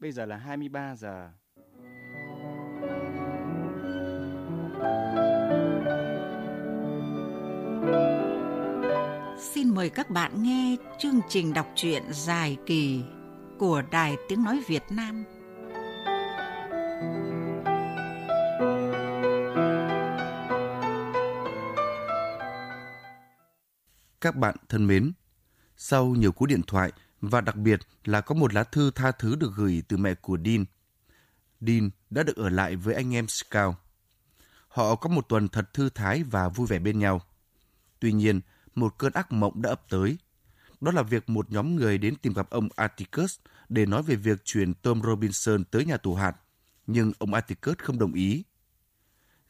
Bây giờ là 23 giờ. Xin mời các bạn nghe chương trình đọc truyện dài kỳ của Đài Tiếng Nói Việt Nam. Các bạn thân mến, sau nhiều cú điện thoại và đặc biệt là có một lá thư tha thứ được gửi từ mẹ của Dean, Dean đã được ở lại với anh em Scout. Họ có một tuần thật thư thái và vui vẻ bên nhau. Tuy nhiên, một cơn ác mộng đã ập tới. Đó là việc một nhóm người đến tìm gặp ông Atticus để nói về việc chuyển Tom Robinson tới nhà tù hạt, nhưng ông Atticus không đồng ý.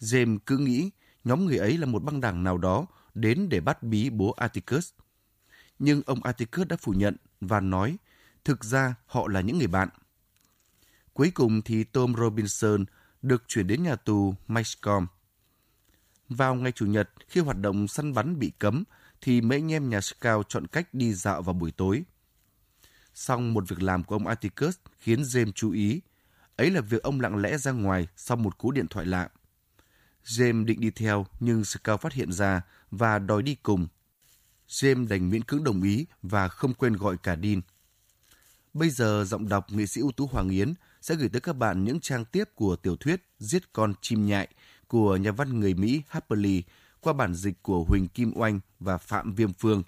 James cứ nghĩ nhóm người ấy là một băng đảng nào đó đến để bắt bí bố Atticus. Nhưng ông Atticus đã phủ nhận và nói thực ra họ là những người bạn. Cuối cùng thì Tom Robinson được chuyển đến nhà tù Maxcom. Vào ngày Chủ nhật, khi hoạt động săn bắn bị cấm, thì mấy anh em nhà Scout chọn cách đi dạo vào buổi tối. Xong một việc làm của ông Atticus khiến James chú ý. Ấy là việc ông lặng lẽ ra ngoài sau một cú điện thoại lạ. James định đi theo nhưng Scout phát hiện ra và đòi đi cùng. James đành miễn cưỡng đồng ý và không quên gọi cả Dean. Bây giờ giọng đọc nghệ sĩ ưu tú Hoàng Yến sẽ gửi tới các bạn những trang tiếp của tiểu thuyết Giết con chim nhại của nhà văn người Mỹ Harper Lee qua bản dịch của Huỳnh Kim Oanh và Phạm Viêm Phương.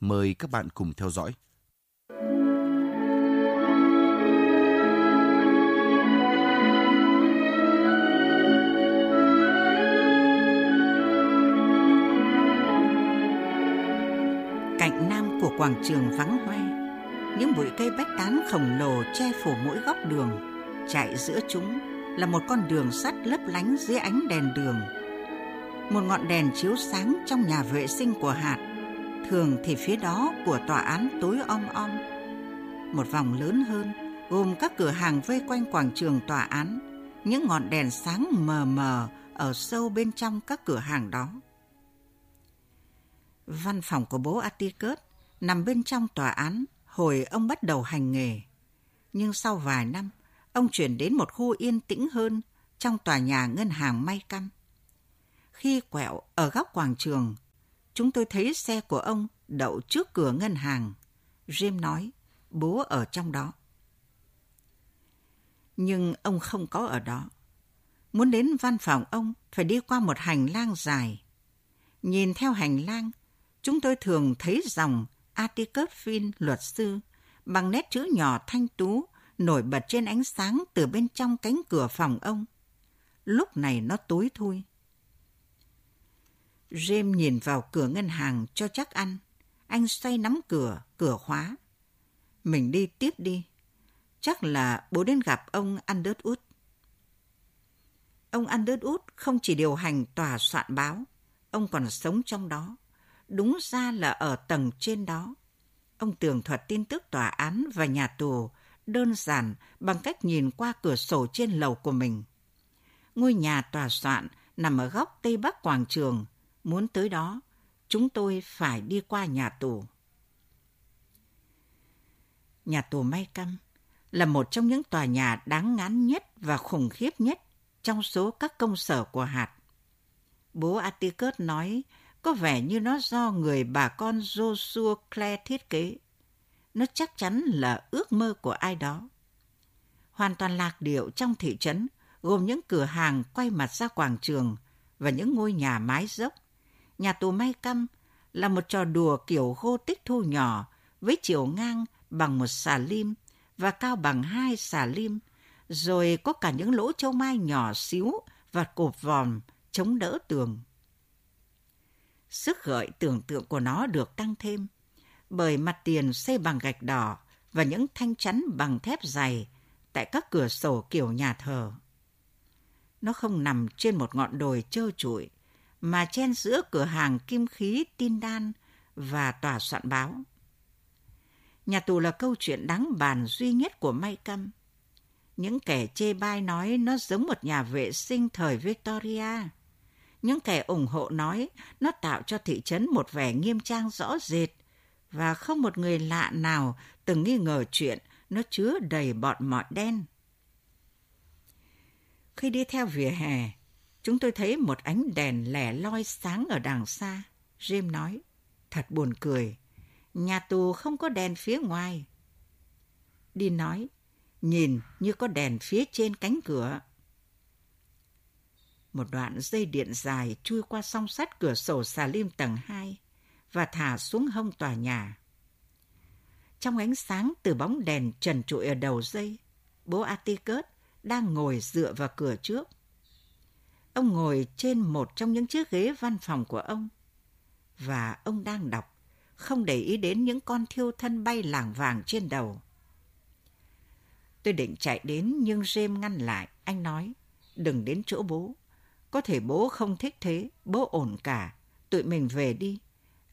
Mời các bạn cùng theo dõi. Quảng trường vắng hoe, những bụi cây bách tán khổng lồ che phủ mỗi góc đường. Chạy giữa chúng là một con đường sắt lấp lánh dưới ánh đèn đường. Một ngọn đèn chiếu sáng trong nhà vệ sinh của hạt, thường thì phía đó của tòa án tối om om. Một vòng lớn hơn, gồm các cửa hàng vây quanh quảng trường tòa án, những ngọn đèn sáng mờ mờ ở sâu bên trong các cửa hàng đó. Văn phòng của bố Atticus nằm bên trong tòa án hồi ông bắt đầu hành nghề. Nhưng sau vài năm, ông chuyển đến một khu yên tĩnh hơn trong tòa nhà ngân hàng May Căm. Khi quẹo ở góc quảng trường, chúng tôi thấy xe của ông đậu trước cửa ngân hàng. Jim nói, bố ở trong đó. Nhưng ông không có ở đó. Muốn đến văn phòng ông phải đi qua một hành lang dài. Nhìn theo hành lang, chúng tôi thường thấy dòng Atticus luật sư bằng nét chữ nhỏ thanh tú nổi bật trên ánh sáng từ bên trong cánh cửa phòng ông. Lúc này nó tối thui. James nhìn vào cửa ngân hàng cho chắc ăn. Anh xoay nắm cửa, cửa khóa. Mình đi tiếp đi. Chắc là bố đến gặp ông Underwood. Ông Underwood không chỉ điều hành tòa soạn báo, ông còn sống trong đó. Đúng ra là ở tầng trên đó. Ông tường thuật tin tức tòa án và nhà tù đơn giản bằng cách nhìn qua cửa sổ trên lầu của mình. Ngôi nhà tòa soạn nằm ở góc tây bắc quảng trường. Muốn tới đó, chúng tôi phải đi qua nhà tù. Nhà tù May Căm là một trong những tòa nhà đáng ngán nhất và khủng khiếp nhất trong số các công sở của hạt. Bố Atticus nói có vẻ như nó do người bà con Joshua Clare thiết kế. Nó chắc chắn là ước mơ của ai đó. Hoàn toàn lạc điệu trong thị trấn, gồm những cửa hàng quay mặt ra quảng trường và những ngôi nhà mái dốc. Nhà tù May Căm là một trò đùa kiểu gô tích thu nhỏ với chiều ngang bằng một xà lim và cao bằng hai xà lim, rồi có cả những lỗ châu mai nhỏ xíu và cột vòm chống đỡ tường. Sức gợi tưởng tượng của nó được tăng thêm bởi mặt tiền xây bằng gạch đỏ và những thanh chắn bằng thép dày tại các cửa sổ kiểu nhà thờ. Nó không nằm trên một ngọn đồi trơ trụi, mà chen giữa cửa hàng kim khí tin đan và tòa soạn báo. Nhà tù là câu chuyện đáng bàn duy nhất của May Căm. Những kẻ chê bai nói nó giống một nhà vệ sinh thời Victoria. Những kẻ ủng hộ nói nó tạo cho thị trấn một vẻ nghiêm trang rõ rệt và không một người lạ nào từng nghi ngờ chuyện nó chứa đầy bọn mọt đen. Khi đi theo vỉa hè, chúng tôi thấy một ánh đèn lẻ loi sáng ở đằng xa. Jim nói, thật buồn cười, nhà tù không có đèn phía ngoài. Đi nói, nhìn như có đèn phía trên cánh cửa. Một đoạn dây điện dài chui qua song sắt cửa sổ xà lim tầng 2 và thả xuống hông tòa nhà. Trong ánh sáng từ bóng đèn trần trụi ở đầu dây, bố Atticus đang ngồi dựa vào cửa trước. Ông ngồi trên một trong những chiếc ghế văn phòng của ông và ông đang đọc, không để ý đến những con thiêu thân bay lảng vàng trên đầu. Tôi định chạy đến nhưng James ngăn lại. Anh nói, đừng đến chỗ bố. Có thể bố không thích thế, bố ổn cả. Tụi mình về đi.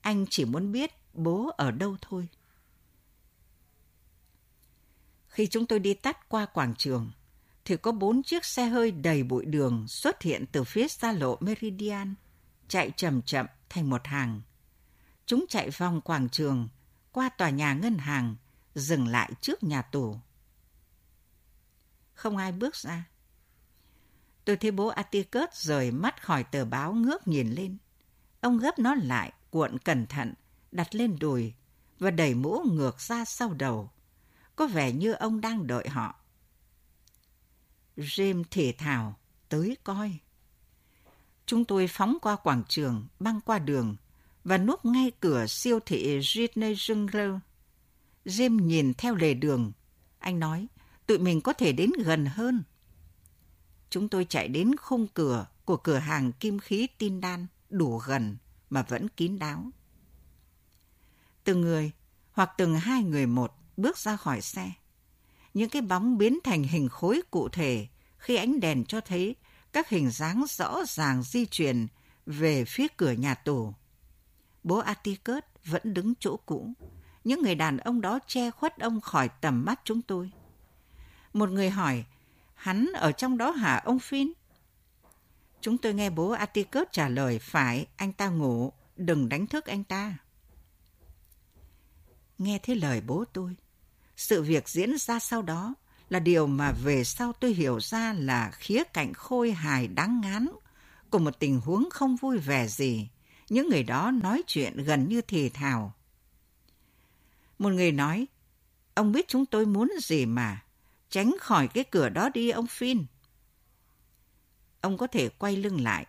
Anh chỉ muốn biết bố ở đâu thôi. Khi chúng tôi đi tắt qua quảng trường, thì có bốn chiếc xe hơi đầy bụi đường xuất hiện từ phía xa lộ Meridian, chạy chậm chậm thành một hàng. Chúng chạy vòng quảng trường, qua tòa nhà ngân hàng, dừng lại trước nhà tù. Không ai bước ra. Tôi thấy bố Atticus rời mắt khỏi tờ báo ngước nhìn lên. Ông gấp nó lại, cuộn cẩn thận, đặt lên đùi và đẩy mũ ngược ra sau đầu. Có vẻ như ông đang đợi họ. James thể thảo, tới coi. Chúng tôi phóng qua quảng trường, băng qua đường và núp ngay cửa siêu thị Sydney Jungle. James nhìn theo lề đường. Anh nói, tụi mình có thể đến gần hơn. Chúng tôi chạy đến khung cửa của cửa hàng kim khí tin đan đủ gần mà vẫn kín đáo. Từng người hoặc từng hai người một bước ra khỏi xe. Những cái bóng biến thành hình khối cụ thể khi ánh đèn cho thấy các hình dáng rõ ràng di chuyển về phía cửa nhà tù. Bố Atticus vẫn đứng chỗ cũ. Những người đàn ông đó che khuất ông khỏi tầm mắt chúng tôi. Một người hỏi, hắn ở trong đó hả ông Phin? Chúng tôi nghe bố Atticus trả lời, phải, anh ta ngủ, đừng đánh thức anh ta. Nghe thấy lời bố tôi, sự việc diễn ra sau đó là điều mà về sau tôi hiểu ra là khía cạnh khôi hài đáng ngán của một tình huống không vui vẻ gì. Những người đó nói chuyện gần như thì thào. Một người nói, ông biết chúng tôi muốn gì mà, tránh khỏi cái cửa đó đi ông Phin. Ông có thể quay lưng lại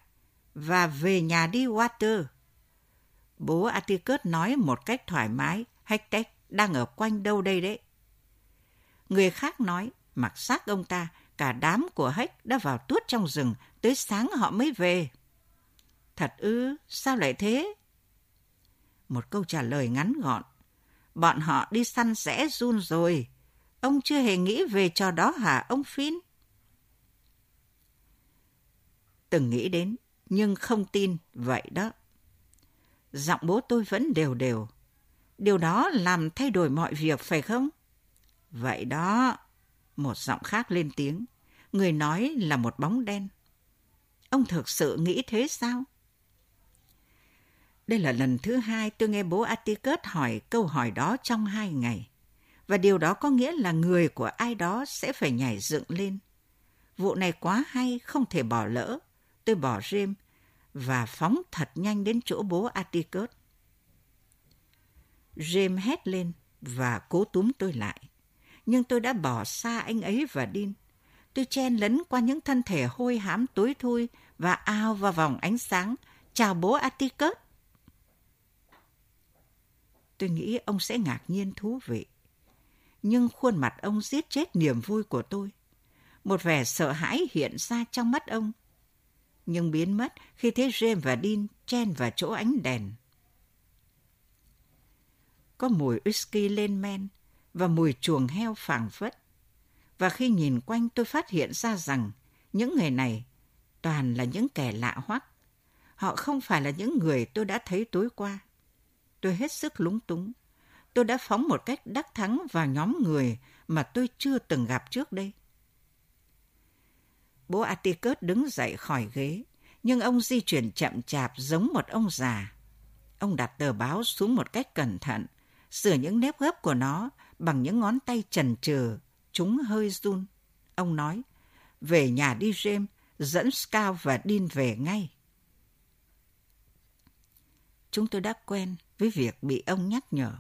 và về nhà đi Water. Bố Atticus nói một cách thoải mái, Hectech đang ở quanh đâu đây đấy. Người khác nói, mặc xác ông ta, cả đám của Hách đã vào tuốt trong rừng, tới sáng họ mới về. Thật ư, sao lại thế? Một câu trả lời ngắn gọn. Bọn họ đi săn rẽ run rồi, Ông chưa hề nghĩ về trò đó hả ông Phin? Từng nghĩ đến, nhưng không tin, vậy đó. Giọng bố tôi vẫn đều đều. Điều đó làm thay đổi mọi việc phải không? Vậy đó. Một giọng khác lên tiếng. Người nói là một bóng đen. Ông thực sự nghĩ thế sao? Đây là lần thứ hai tôi nghe bố Atticus hỏi câu hỏi đó trong hai ngày và điều đó có nghĩa là người của ai đó sẽ phải nhảy dựng lên. Vụ này quá hay, không thể bỏ lỡ. Tôi bỏ rêm và phóng thật nhanh đến chỗ bố Atticus. James hét lên và cố túm tôi lại. Nhưng tôi đã bỏ xa anh ấy và Dean. Tôi chen lấn qua những thân thể hôi hám tối thui và ao vào vòng ánh sáng. Chào bố Atticus. Tôi nghĩ ông sẽ ngạc nhiên thú vị nhưng khuôn mặt ông giết chết niềm vui của tôi. Một vẻ sợ hãi hiện ra trong mắt ông, nhưng biến mất khi thấy James và Dean chen vào chỗ ánh đèn. Có mùi whisky lên men và mùi chuồng heo phảng phất. Và khi nhìn quanh tôi phát hiện ra rằng những người này toàn là những kẻ lạ hoắc. Họ không phải là những người tôi đã thấy tối qua. Tôi hết sức lúng túng tôi đã phóng một cách đắc thắng vào nhóm người mà tôi chưa từng gặp trước đây. Bố Atticus đứng dậy khỏi ghế, nhưng ông di chuyển chậm chạp giống một ông già. Ông đặt tờ báo xuống một cách cẩn thận, sửa những nếp gấp của nó bằng những ngón tay trần trừ, chúng hơi run. Ông nói, về nhà đi James, dẫn Scout và Dean về ngay. Chúng tôi đã quen với việc bị ông nhắc nhở,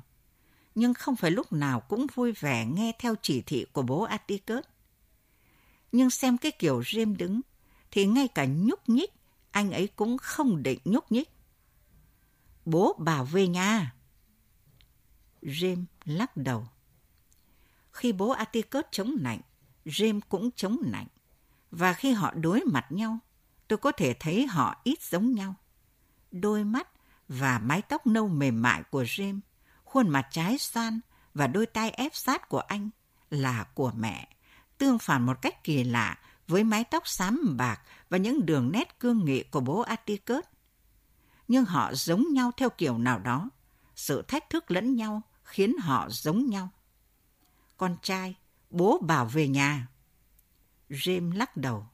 nhưng không phải lúc nào cũng vui vẻ nghe theo chỉ thị của bố Atticus. Nhưng xem cái kiểu Jim đứng, thì ngay cả nhúc nhích, anh ấy cũng không định nhúc nhích. Bố bảo về nhà. Jim lắc đầu. Khi bố Atticus chống nạnh, Jim cũng chống nạnh. Và khi họ đối mặt nhau, tôi có thể thấy họ ít giống nhau. Đôi mắt và mái tóc nâu mềm mại của James, khuôn mặt trái xoan và đôi tay ép sát của anh là của mẹ, tương phản một cách kỳ lạ với mái tóc xám bạc và những đường nét cương nghị của bố Atticus. Nhưng họ giống nhau theo kiểu nào đó. Sự thách thức lẫn nhau khiến họ giống nhau. Con trai, bố bảo về nhà. James lắc đầu.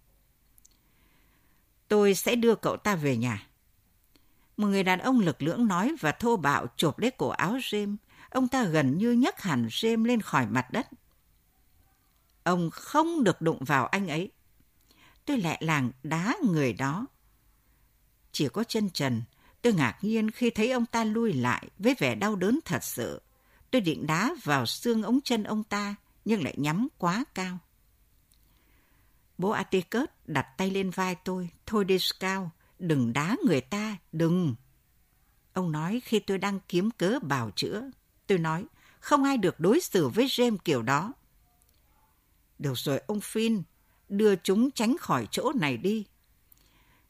Tôi sẽ đưa cậu ta về nhà. Một người đàn ông lực lưỡng nói và thô bạo chộp lấy cổ áo James. Ông ta gần như nhấc hẳn James lên khỏi mặt đất. Ông không được đụng vào anh ấy. Tôi lẹ làng đá người đó. Chỉ có chân trần, tôi ngạc nhiên khi thấy ông ta lui lại với vẻ đau đớn thật sự. Tôi định đá vào xương ống chân ông ta, nhưng lại nhắm quá cao. Bố Atikert đặt tay lên vai tôi. Thôi đi Scout, đừng đá người ta, đừng. Ông nói khi tôi đang kiếm cớ bào chữa. Tôi nói, không ai được đối xử với James kiểu đó. Được rồi ông Finn, đưa chúng tránh khỏi chỗ này đi.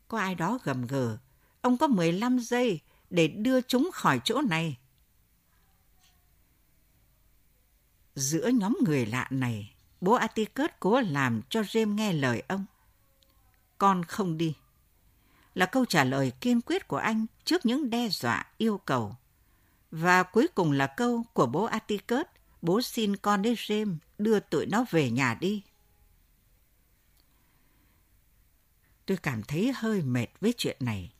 Có ai đó gầm gừ, ông có 15 giây để đưa chúng khỏi chỗ này. Giữa nhóm người lạ này, bố Atticus cố làm cho James nghe lời ông. Con không đi. Là câu trả lời kiên quyết của anh trước những đe dọa yêu cầu. Và cuối cùng là câu của bố Atticus, bố xin con đến James đưa tụi nó về nhà đi. Tôi cảm thấy hơi mệt với chuyện này,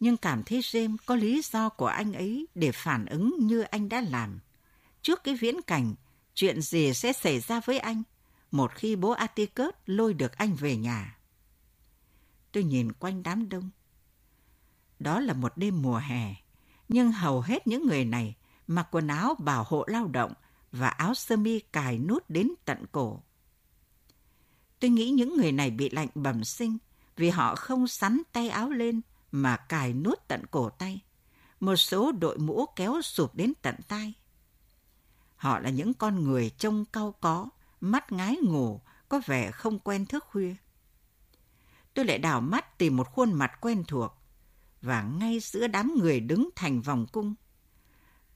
nhưng cảm thấy James có lý do của anh ấy để phản ứng như anh đã làm. Trước cái viễn cảnh, chuyện gì sẽ xảy ra với anh một khi bố Atticus lôi được anh về nhà. Tôi nhìn quanh đám đông. Đó là một đêm mùa hè, nhưng hầu hết những người này mặc quần áo bảo hộ lao động và áo sơ mi cài nút đến tận cổ. Tôi nghĩ những người này bị lạnh bẩm sinh vì họ không sắn tay áo lên mà cài nút tận cổ tay. Một số đội mũ kéo sụp đến tận tai. Họ là những con người trông cau có, mắt ngái ngủ, có vẻ không quen thức khuya. Tôi lại đảo mắt tìm một khuôn mặt quen thuộc, và ngay giữa đám người đứng thành vòng cung,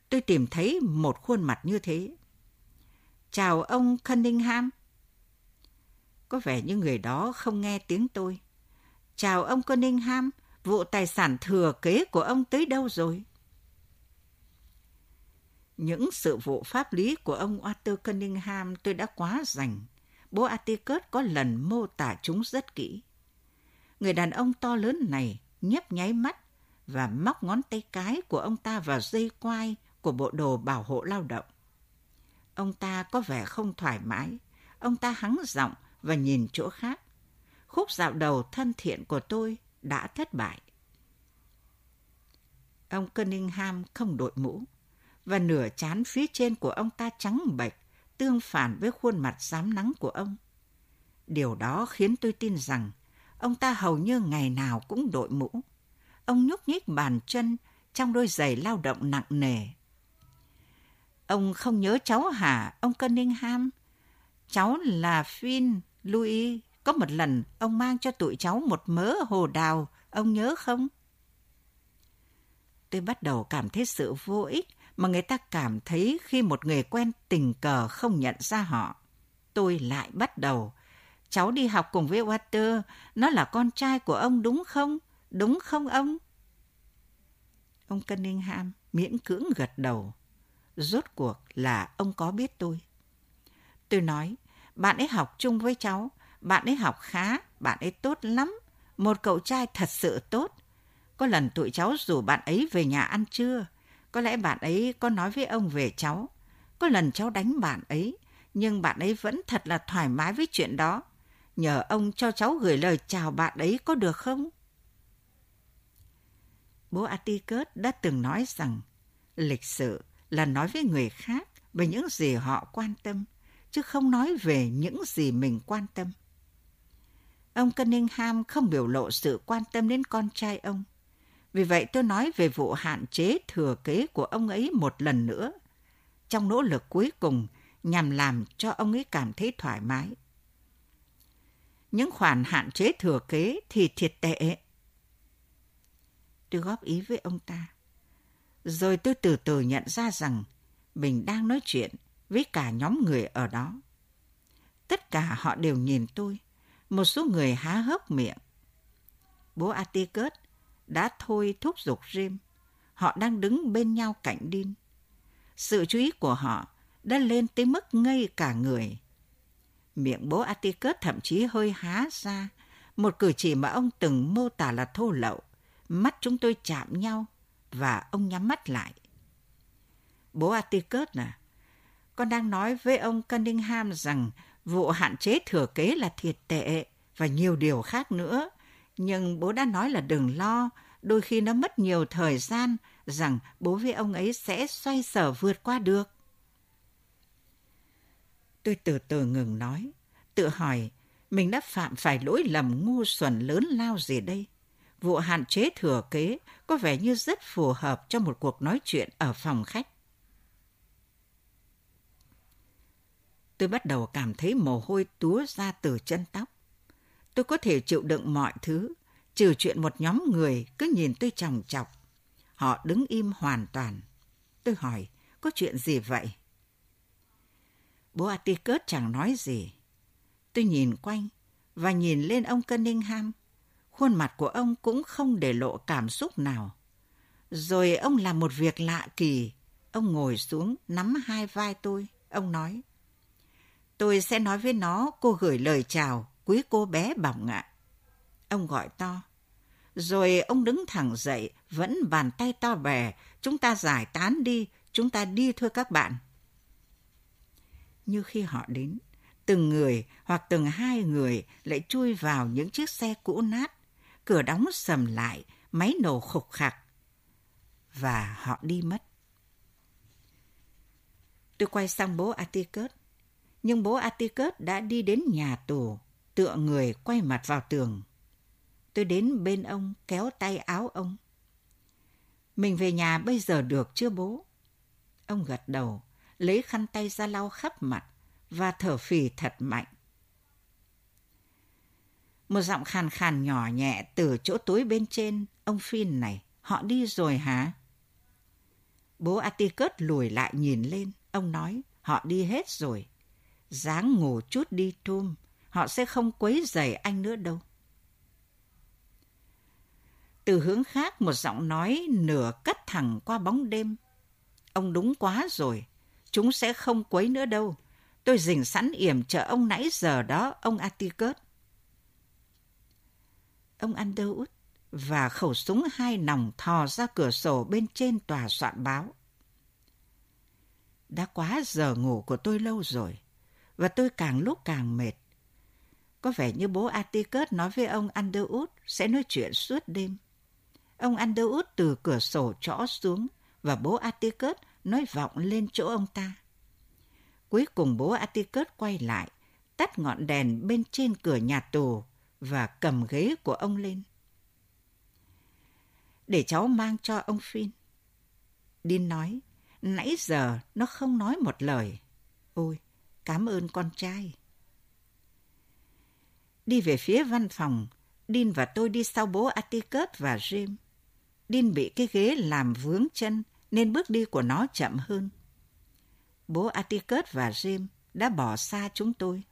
tôi tìm thấy một khuôn mặt như thế. Chào ông Cunningham. Có vẻ như người đó không nghe tiếng tôi. Chào ông Cunningham, vụ tài sản thừa kế của ông tới đâu rồi? Những sự vụ pháp lý của ông Arthur Cunningham tôi đã quá rành. Bố Atticus có lần mô tả chúng rất kỹ. Người đàn ông to lớn này nhấp nháy mắt và móc ngón tay cái của ông ta vào dây quai của bộ đồ bảo hộ lao động. Ông ta có vẻ không thoải mái. Ông ta hắng giọng và nhìn chỗ khác. Khúc dạo đầu thân thiện của tôi đã thất bại. Ông Cunningham không đội mũ, và nửa chán phía trên của ông ta trắng bệch, tương phản với khuôn mặt rám nắng của ông. Điều đó khiến tôi tin rằng ông ta hầu như ngày nào cũng đội mũ. Ông nhúc nhích bàn chân trong đôi giày lao động nặng nề. Ông không nhớ cháu hả, ông Cunningham? Cháu là Finn, Louis. Có một lần ông mang cho tụi cháu một mớ hồ đào, ông nhớ không? Tôi bắt đầu cảm thấy sự vô ích mà người ta cảm thấy khi một người quen tình cờ không nhận ra họ. Tôi lại bắt đầu. Cháu đi học cùng với Walter, nó là con trai của ông đúng không? Đúng không ông? Ông Cunningham miễn cưỡng gật đầu. Rốt cuộc là ông có biết tôi. Tôi nói, bạn ấy học chung với cháu, bạn ấy học khá, bạn ấy tốt lắm. Một cậu trai thật sự tốt. Có lần tụi cháu rủ bạn ấy về nhà ăn trưa. Có lẽ bạn ấy có nói với ông về cháu. Có lần cháu đánh bạn ấy, nhưng bạn ấy vẫn thật là thoải mái với chuyện đó. Nhờ ông cho cháu gửi lời chào bạn ấy có được không? Bố Atticus đã từng nói rằng lịch sự là nói với người khác về những gì họ quan tâm, chứ không nói về những gì mình quan tâm. Ông Cunningham không biểu lộ sự quan tâm đến con trai ông. Vì vậy tôi nói về vụ hạn chế thừa kế của ông ấy một lần nữa, trong nỗ lực cuối cùng nhằm làm cho ông ấy cảm thấy thoải mái. Những khoản hạn chế thừa kế thì thiệt tệ. Tôi góp ý với ông ta. Rồi tôi từ từ nhận ra rằng mình đang nói chuyện với cả nhóm người ở đó. Tất cả họ đều nhìn tôi, một số người há hốc miệng. Bố Atikert đã thôi thúc giục Jim. Họ đang đứng bên nhau cạnh Dean. Sự chú ý của họ đã lên tới mức ngây cả người. Miệng bố Atticus thậm chí hơi há ra, một cử chỉ mà ông từng mô tả là thô lậu. Mắt chúng tôi chạm nhau và ông nhắm mắt lại. Bố Atticus à, con đang nói với ông Cunningham rằng vụ hạn chế thừa kế là thiệt tệ và nhiều điều khác nữa. Nhưng bố đã nói là đừng lo, đôi khi nó mất nhiều thời gian rằng bố với ông ấy sẽ xoay sở vượt qua được. Tôi từ từ ngừng nói, tự hỏi mình đã phạm phải lỗi lầm ngu xuẩn lớn lao gì đây? Vụ hạn chế thừa kế có vẻ như rất phù hợp cho một cuộc nói chuyện ở phòng khách. Tôi bắt đầu cảm thấy mồ hôi túa ra từ chân tóc. Tôi có thể chịu đựng mọi thứ, trừ chuyện một nhóm người cứ nhìn tôi chòng chọc. Họ đứng im hoàn toàn. Tôi hỏi, có chuyện gì vậy? Bố Atticus chẳng nói gì. Tôi nhìn quanh và nhìn lên ông Cunningham. Khuôn mặt của ông cũng không để lộ cảm xúc nào. Rồi ông làm một việc lạ kỳ. Ông ngồi xuống, nắm hai vai tôi. Ông nói, tôi sẽ nói với nó cô gửi lời chào quý cô bé bỏng ạ. Ông gọi to. Rồi ông đứng thẳng dậy, vẫn bàn tay to bè. Chúng ta giải tán đi, chúng ta đi thôi các bạn như khi họ đến, từng người hoặc từng hai người lại chui vào những chiếc xe cũ nát, cửa đóng sầm lại, máy nổ khục khặc. Và họ đi mất. Tôi quay sang bố Atticus, nhưng bố Atticus đã đi đến nhà tù, tựa người quay mặt vào tường. Tôi đến bên ông, kéo tay áo ông. Mình về nhà bây giờ được chưa bố? Ông gật đầu, lấy khăn tay ra lau khắp mặt và thở phì thật mạnh. Một giọng khàn khàn nhỏ nhẹ từ chỗ tối bên trên, ông Phin này, họ đi rồi hả? Bố Atticus lùi lại nhìn lên, ông nói, họ đi hết rồi. Dáng ngủ chút đi Tom, họ sẽ không quấy rầy anh nữa đâu. Từ hướng khác một giọng nói nửa cắt thẳng qua bóng đêm. Ông đúng quá rồi, chúng sẽ không quấy nữa đâu. Tôi dình sẵn yểm chờ ông nãy giờ đó, ông Atticus. Ông Underwood và khẩu súng hai nòng thò ra cửa sổ bên trên tòa soạn báo. Đã quá giờ ngủ của tôi lâu rồi, và tôi càng lúc càng mệt. Có vẻ như bố Atticus nói với ông Underwood sẽ nói chuyện suốt đêm. Ông Underwood từ cửa sổ trõ xuống và bố Atticus nói vọng lên chỗ ông ta. Cuối cùng bố Atticus quay lại, tắt ngọn đèn bên trên cửa nhà tù và cầm ghế của ông lên. Để cháu mang cho ông Phin. Đin nói, nãy giờ nó không nói một lời. Ôi, cảm ơn con trai. Đi về phía văn phòng, Đin và tôi đi sau bố Atticus và Jim. Đin bị cái ghế làm vướng chân nên bước đi của nó chậm hơn. Bố Atticus và Jim đã bỏ xa chúng tôi.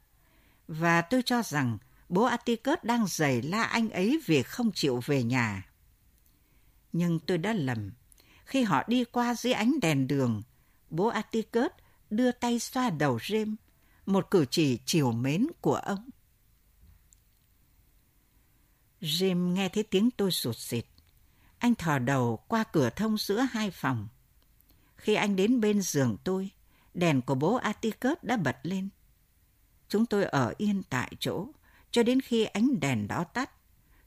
Và tôi cho rằng bố Atticus đang giày la anh ấy vì không chịu về nhà. Nhưng tôi đã lầm. Khi họ đi qua dưới ánh đèn đường, bố Atticus đưa tay xoa đầu Jim, một cử chỉ chiều mến của ông. Jim nghe thấy tiếng tôi sụt sịt. Anh thò đầu qua cửa thông giữa hai phòng. Khi anh đến bên giường tôi, Đèn của bố Atticus đã bật lên. Chúng tôi ở yên tại chỗ cho đến khi ánh đèn đó tắt.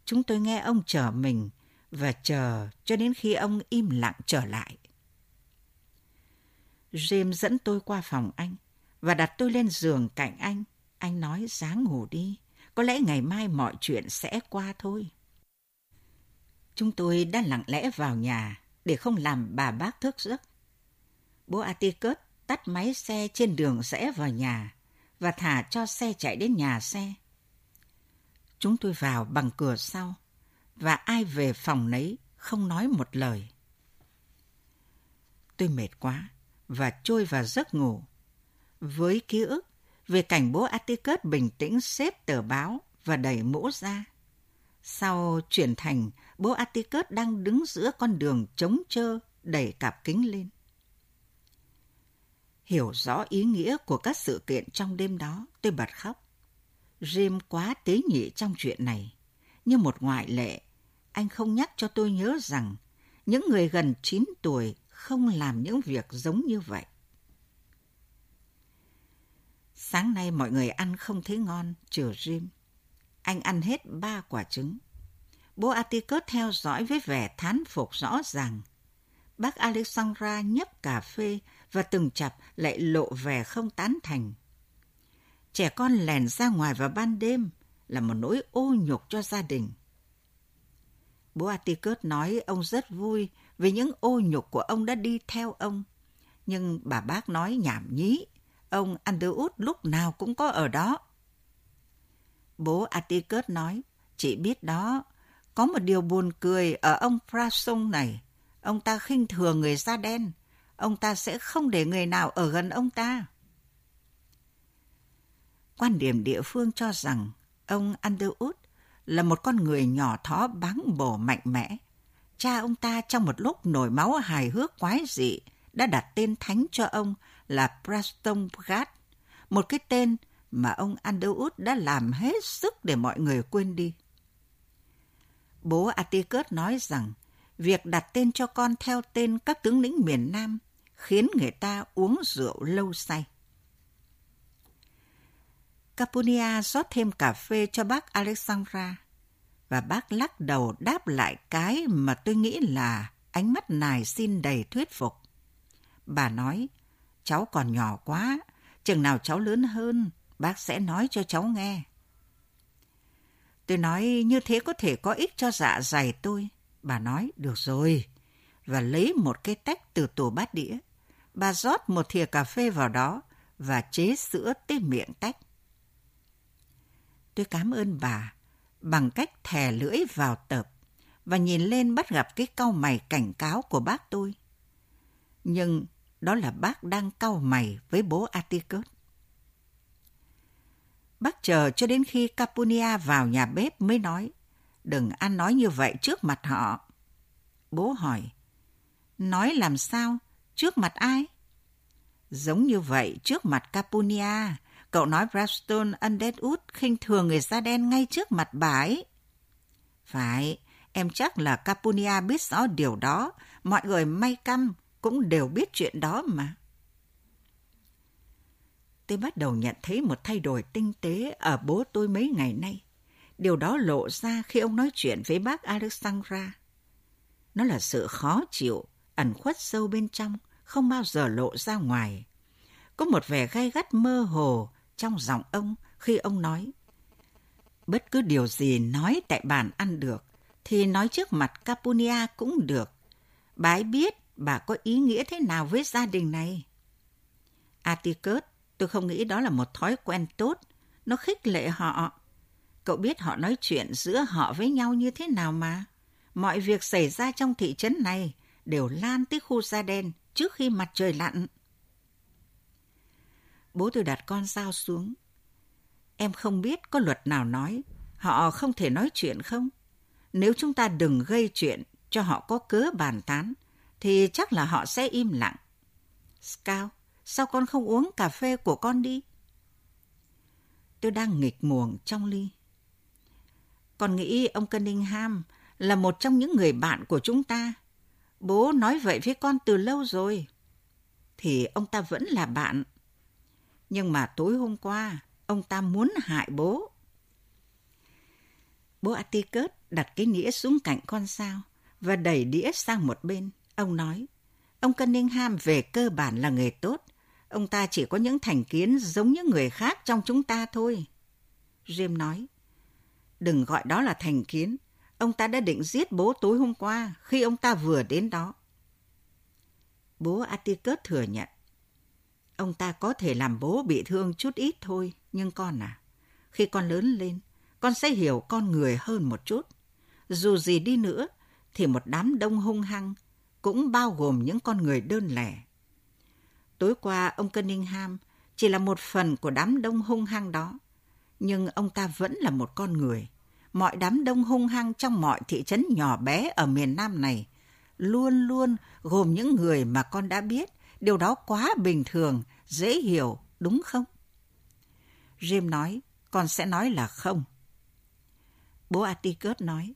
Chúng tôi nghe ông chờ mình và chờ cho đến khi ông im lặng trở lại. James dẫn tôi qua phòng anh và đặt tôi lên giường cạnh anh. Anh nói sáng ngủ đi, có lẽ ngày mai mọi chuyện sẽ qua thôi. Chúng tôi đã lặng lẽ vào nhà để không làm bà bác thức giấc. Bố Atikert tắt máy xe trên đường rẽ vào nhà và thả cho xe chạy đến nhà xe. Chúng tôi vào bằng cửa sau và ai về phòng nấy không nói một lời. Tôi mệt quá và trôi vào giấc ngủ. Với ký ức về cảnh bố Atticus bình tĩnh xếp tờ báo và đẩy mũ ra. Sau chuyển thành, bố Atticus đang đứng giữa con đường trống trơ đẩy cặp kính lên. Hiểu rõ ý nghĩa của các sự kiện trong đêm đó, tôi bật khóc. Jim quá tế nhị trong chuyện này. Như một ngoại lệ, anh không nhắc cho tôi nhớ rằng những người gần 9 tuổi không làm những việc giống như vậy. Sáng nay mọi người ăn không thấy ngon, trừ Jim. Anh ăn hết ba quả trứng. Bố Atticus theo dõi với vẻ thán phục rõ ràng. Bác Alexandra nhấp cà phê và từng chập lại lộ vẻ không tán thành. Trẻ con lèn ra ngoài vào ban đêm là một nỗi ô nhục cho gia đình. Bố Atticus nói ông rất vui vì những ô nhục của ông đã đi theo ông. Nhưng bà bác nói nhảm nhí, ông Underwood lúc nào cũng có ở đó. Bố Atticus nói, chị biết đó, có một điều buồn cười ở ông Prasung này. Ông ta khinh thường người da đen. Ông ta sẽ không để người nào ở gần ông ta. Quan điểm địa phương cho rằng ông Underwood là một con người nhỏ thó báng bổ mạnh mẽ. Cha ông ta trong một lúc nổi máu hài hước quái dị đã đặt tên thánh cho ông là Preston gat một cái tên mà ông Underwood đã làm hết sức để mọi người quên đi. Bố Atticus nói rằng việc đặt tên cho con theo tên các tướng lĩnh miền Nam khiến người ta uống rượu lâu say. Capunia rót thêm cà phê cho bác Alexandra và bác lắc đầu đáp lại cái mà tôi nghĩ là ánh mắt nài xin đầy thuyết phục. Bà nói, cháu còn nhỏ quá, chừng nào cháu lớn hơn, bác sẽ nói cho cháu nghe. Tôi nói như thế có thể có ích cho dạ dày tôi. Bà nói, được rồi. Và lấy một cái tách từ tủ bát đĩa. Bà rót một thìa cà phê vào đó và chế sữa tới miệng tách. Tôi cảm ơn bà bằng cách thè lưỡi vào tập và nhìn lên bắt gặp cái cau mày cảnh cáo của bác tôi. Nhưng đó là bác đang cau mày với bố Atticus. Bác chờ cho đến khi Capunia vào nhà bếp mới nói, đừng ăn nói như vậy trước mặt họ. Bố hỏi, nói làm sao? Trước mặt ai? Giống như vậy trước mặt Capunia, cậu nói Braston Undeadwood khinh thường người da đen ngay trước mặt bà ấy. Phải, em chắc là Capunia biết rõ điều đó, mọi người may căm cũng đều biết chuyện đó mà tôi bắt đầu nhận thấy một thay đổi tinh tế ở bố tôi mấy ngày nay. Điều đó lộ ra khi ông nói chuyện với bác Alexandra. Nó là sự khó chịu, ẩn khuất sâu bên trong, không bao giờ lộ ra ngoài. Có một vẻ gai gắt mơ hồ trong giọng ông khi ông nói. Bất cứ điều gì nói tại bàn ăn được, thì nói trước mặt Capunia cũng được. Bà ấy biết bà có ý nghĩa thế nào với gia đình này. Atticus Tôi không nghĩ đó là một thói quen tốt. Nó khích lệ họ. Cậu biết họ nói chuyện giữa họ với nhau như thế nào mà. Mọi việc xảy ra trong thị trấn này đều lan tới khu da đen trước khi mặt trời lặn. Bố tôi đặt con dao xuống. Em không biết có luật nào nói họ không thể nói chuyện không? Nếu chúng ta đừng gây chuyện cho họ có cớ bàn tán, thì chắc là họ sẽ im lặng. Scout, Sao con không uống cà phê của con đi? Tôi đang nghịch muồng trong ly. Con nghĩ ông Cunningham là một trong những người bạn của chúng ta. Bố nói vậy với con từ lâu rồi. thì ông ta vẫn là bạn. Nhưng mà tối hôm qua, ông ta muốn hại bố. Bố Atticus đặt cái nĩa xuống cạnh con sao và đẩy đĩa sang một bên. Ông nói, ông Cunningham về cơ bản là người tốt. Ông ta chỉ có những thành kiến giống như người khác trong chúng ta thôi. Jim nói, đừng gọi đó là thành kiến. Ông ta đã định giết bố tối hôm qua khi ông ta vừa đến đó. Bố Atticus thừa nhận. Ông ta có thể làm bố bị thương chút ít thôi, nhưng con à, khi con lớn lên, con sẽ hiểu con người hơn một chút. Dù gì đi nữa, thì một đám đông hung hăng cũng bao gồm những con người đơn lẻ. Tối qua, ông Cunningham chỉ là một phần của đám đông hung hăng đó, nhưng ông ta vẫn là một con người. Mọi đám đông hung hăng trong mọi thị trấn nhỏ bé ở miền Nam này luôn luôn gồm những người mà con đã biết. Điều đó quá bình thường, dễ hiểu, đúng không? Jim nói, con sẽ nói là không. Bố Atticus nói,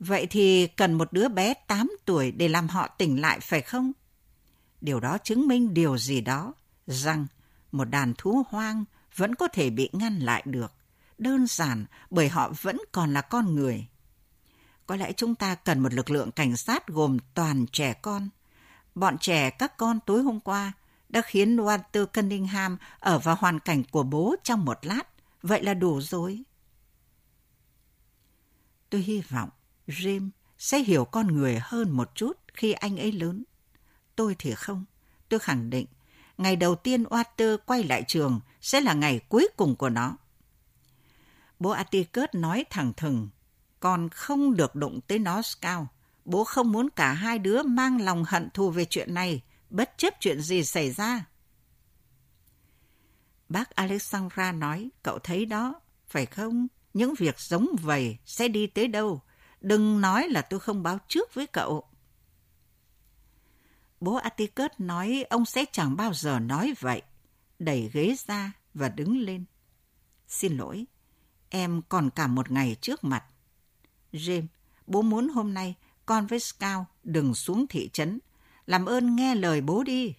vậy thì cần một đứa bé 8 tuổi để làm họ tỉnh lại phải không? Điều đó chứng minh điều gì đó, rằng một đàn thú hoang vẫn có thể bị ngăn lại được. Đơn giản bởi họ vẫn còn là con người. Có lẽ chúng ta cần một lực lượng cảnh sát gồm toàn trẻ con. Bọn trẻ các con tối hôm qua đã khiến Walter Cunningham ở vào hoàn cảnh của bố trong một lát. Vậy là đủ rồi. Tôi hy vọng Jim sẽ hiểu con người hơn một chút khi anh ấy lớn. Tôi thì không. Tôi khẳng định, ngày đầu tiên Walter quay lại trường sẽ là ngày cuối cùng của nó. Bố Atticus nói thẳng thừng, con không được đụng tới nó Scout. Bố không muốn cả hai đứa mang lòng hận thù về chuyện này, bất chấp chuyện gì xảy ra. Bác Alexandra nói, cậu thấy đó, phải không? Những việc giống vậy sẽ đi tới đâu? Đừng nói là tôi không báo trước với cậu. Bố Atticus nói ông sẽ chẳng bao giờ nói vậy. Đẩy ghế ra và đứng lên. Xin lỗi, em còn cả một ngày trước mặt. James, bố muốn hôm nay con với Scout đừng xuống thị trấn. Làm ơn nghe lời bố đi.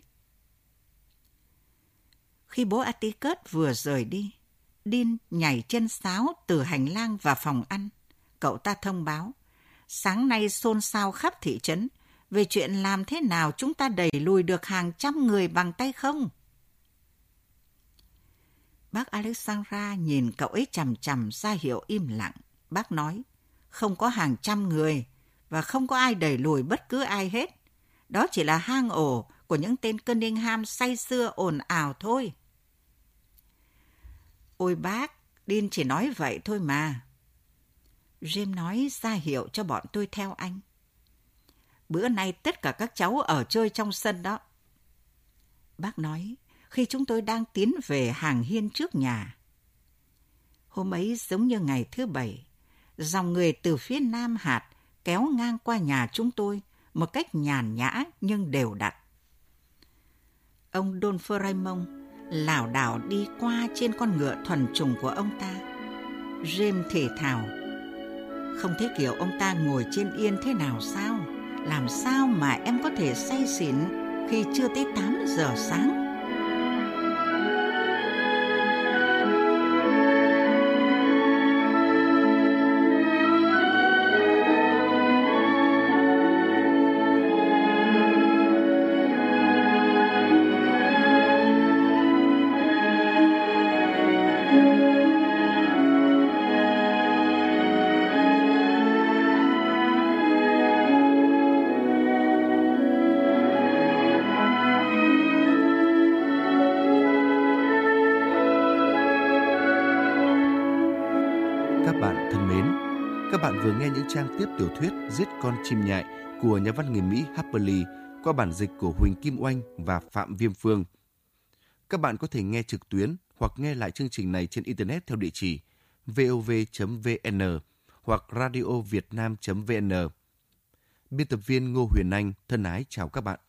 Khi bố Atticus vừa rời đi, Dean nhảy chân sáo từ hành lang vào phòng ăn. Cậu ta thông báo, sáng nay xôn xao khắp thị trấn về chuyện làm thế nào chúng ta đẩy lùi được hàng trăm người bằng tay không. Bác Alexandra nhìn cậu ấy chằm chằm ra hiệu im lặng. Bác nói, không có hàng trăm người và không có ai đẩy lùi bất cứ ai hết. Đó chỉ là hang ổ của những tên Cunningham say xưa ồn ào thôi. Ôi bác, Dean chỉ nói vậy thôi mà. Jim nói ra hiệu cho bọn tôi theo anh. Bữa nay tất cả các cháu ở chơi trong sân đó. Bác nói, khi chúng tôi đang tiến về hàng hiên trước nhà. Hôm ấy giống như ngày thứ bảy, dòng người từ phía nam hạt kéo ngang qua nhà chúng tôi một cách nhàn nhã nhưng đều đặn. Ông Don Raymond lảo đảo đi qua trên con ngựa thuần trùng của ông ta. James thể thào. Không thấy kiểu ông ta ngồi trên yên thế nào sao? Làm sao mà em có thể say xỉn khi chưa tới 8 giờ sáng? Vừa nghe những trang tiếp tiểu thuyết Giết con chim nhại của nhà văn người Mỹ Harper Lee qua bản dịch của Huỳnh Kim Oanh và Phạm Viêm Phương. Các bạn có thể nghe trực tuyến hoặc nghe lại chương trình này trên Internet theo địa chỉ vov.vn hoặc radiovietnam.vn. Biên tập viên Ngô Huyền Anh thân ái chào các bạn.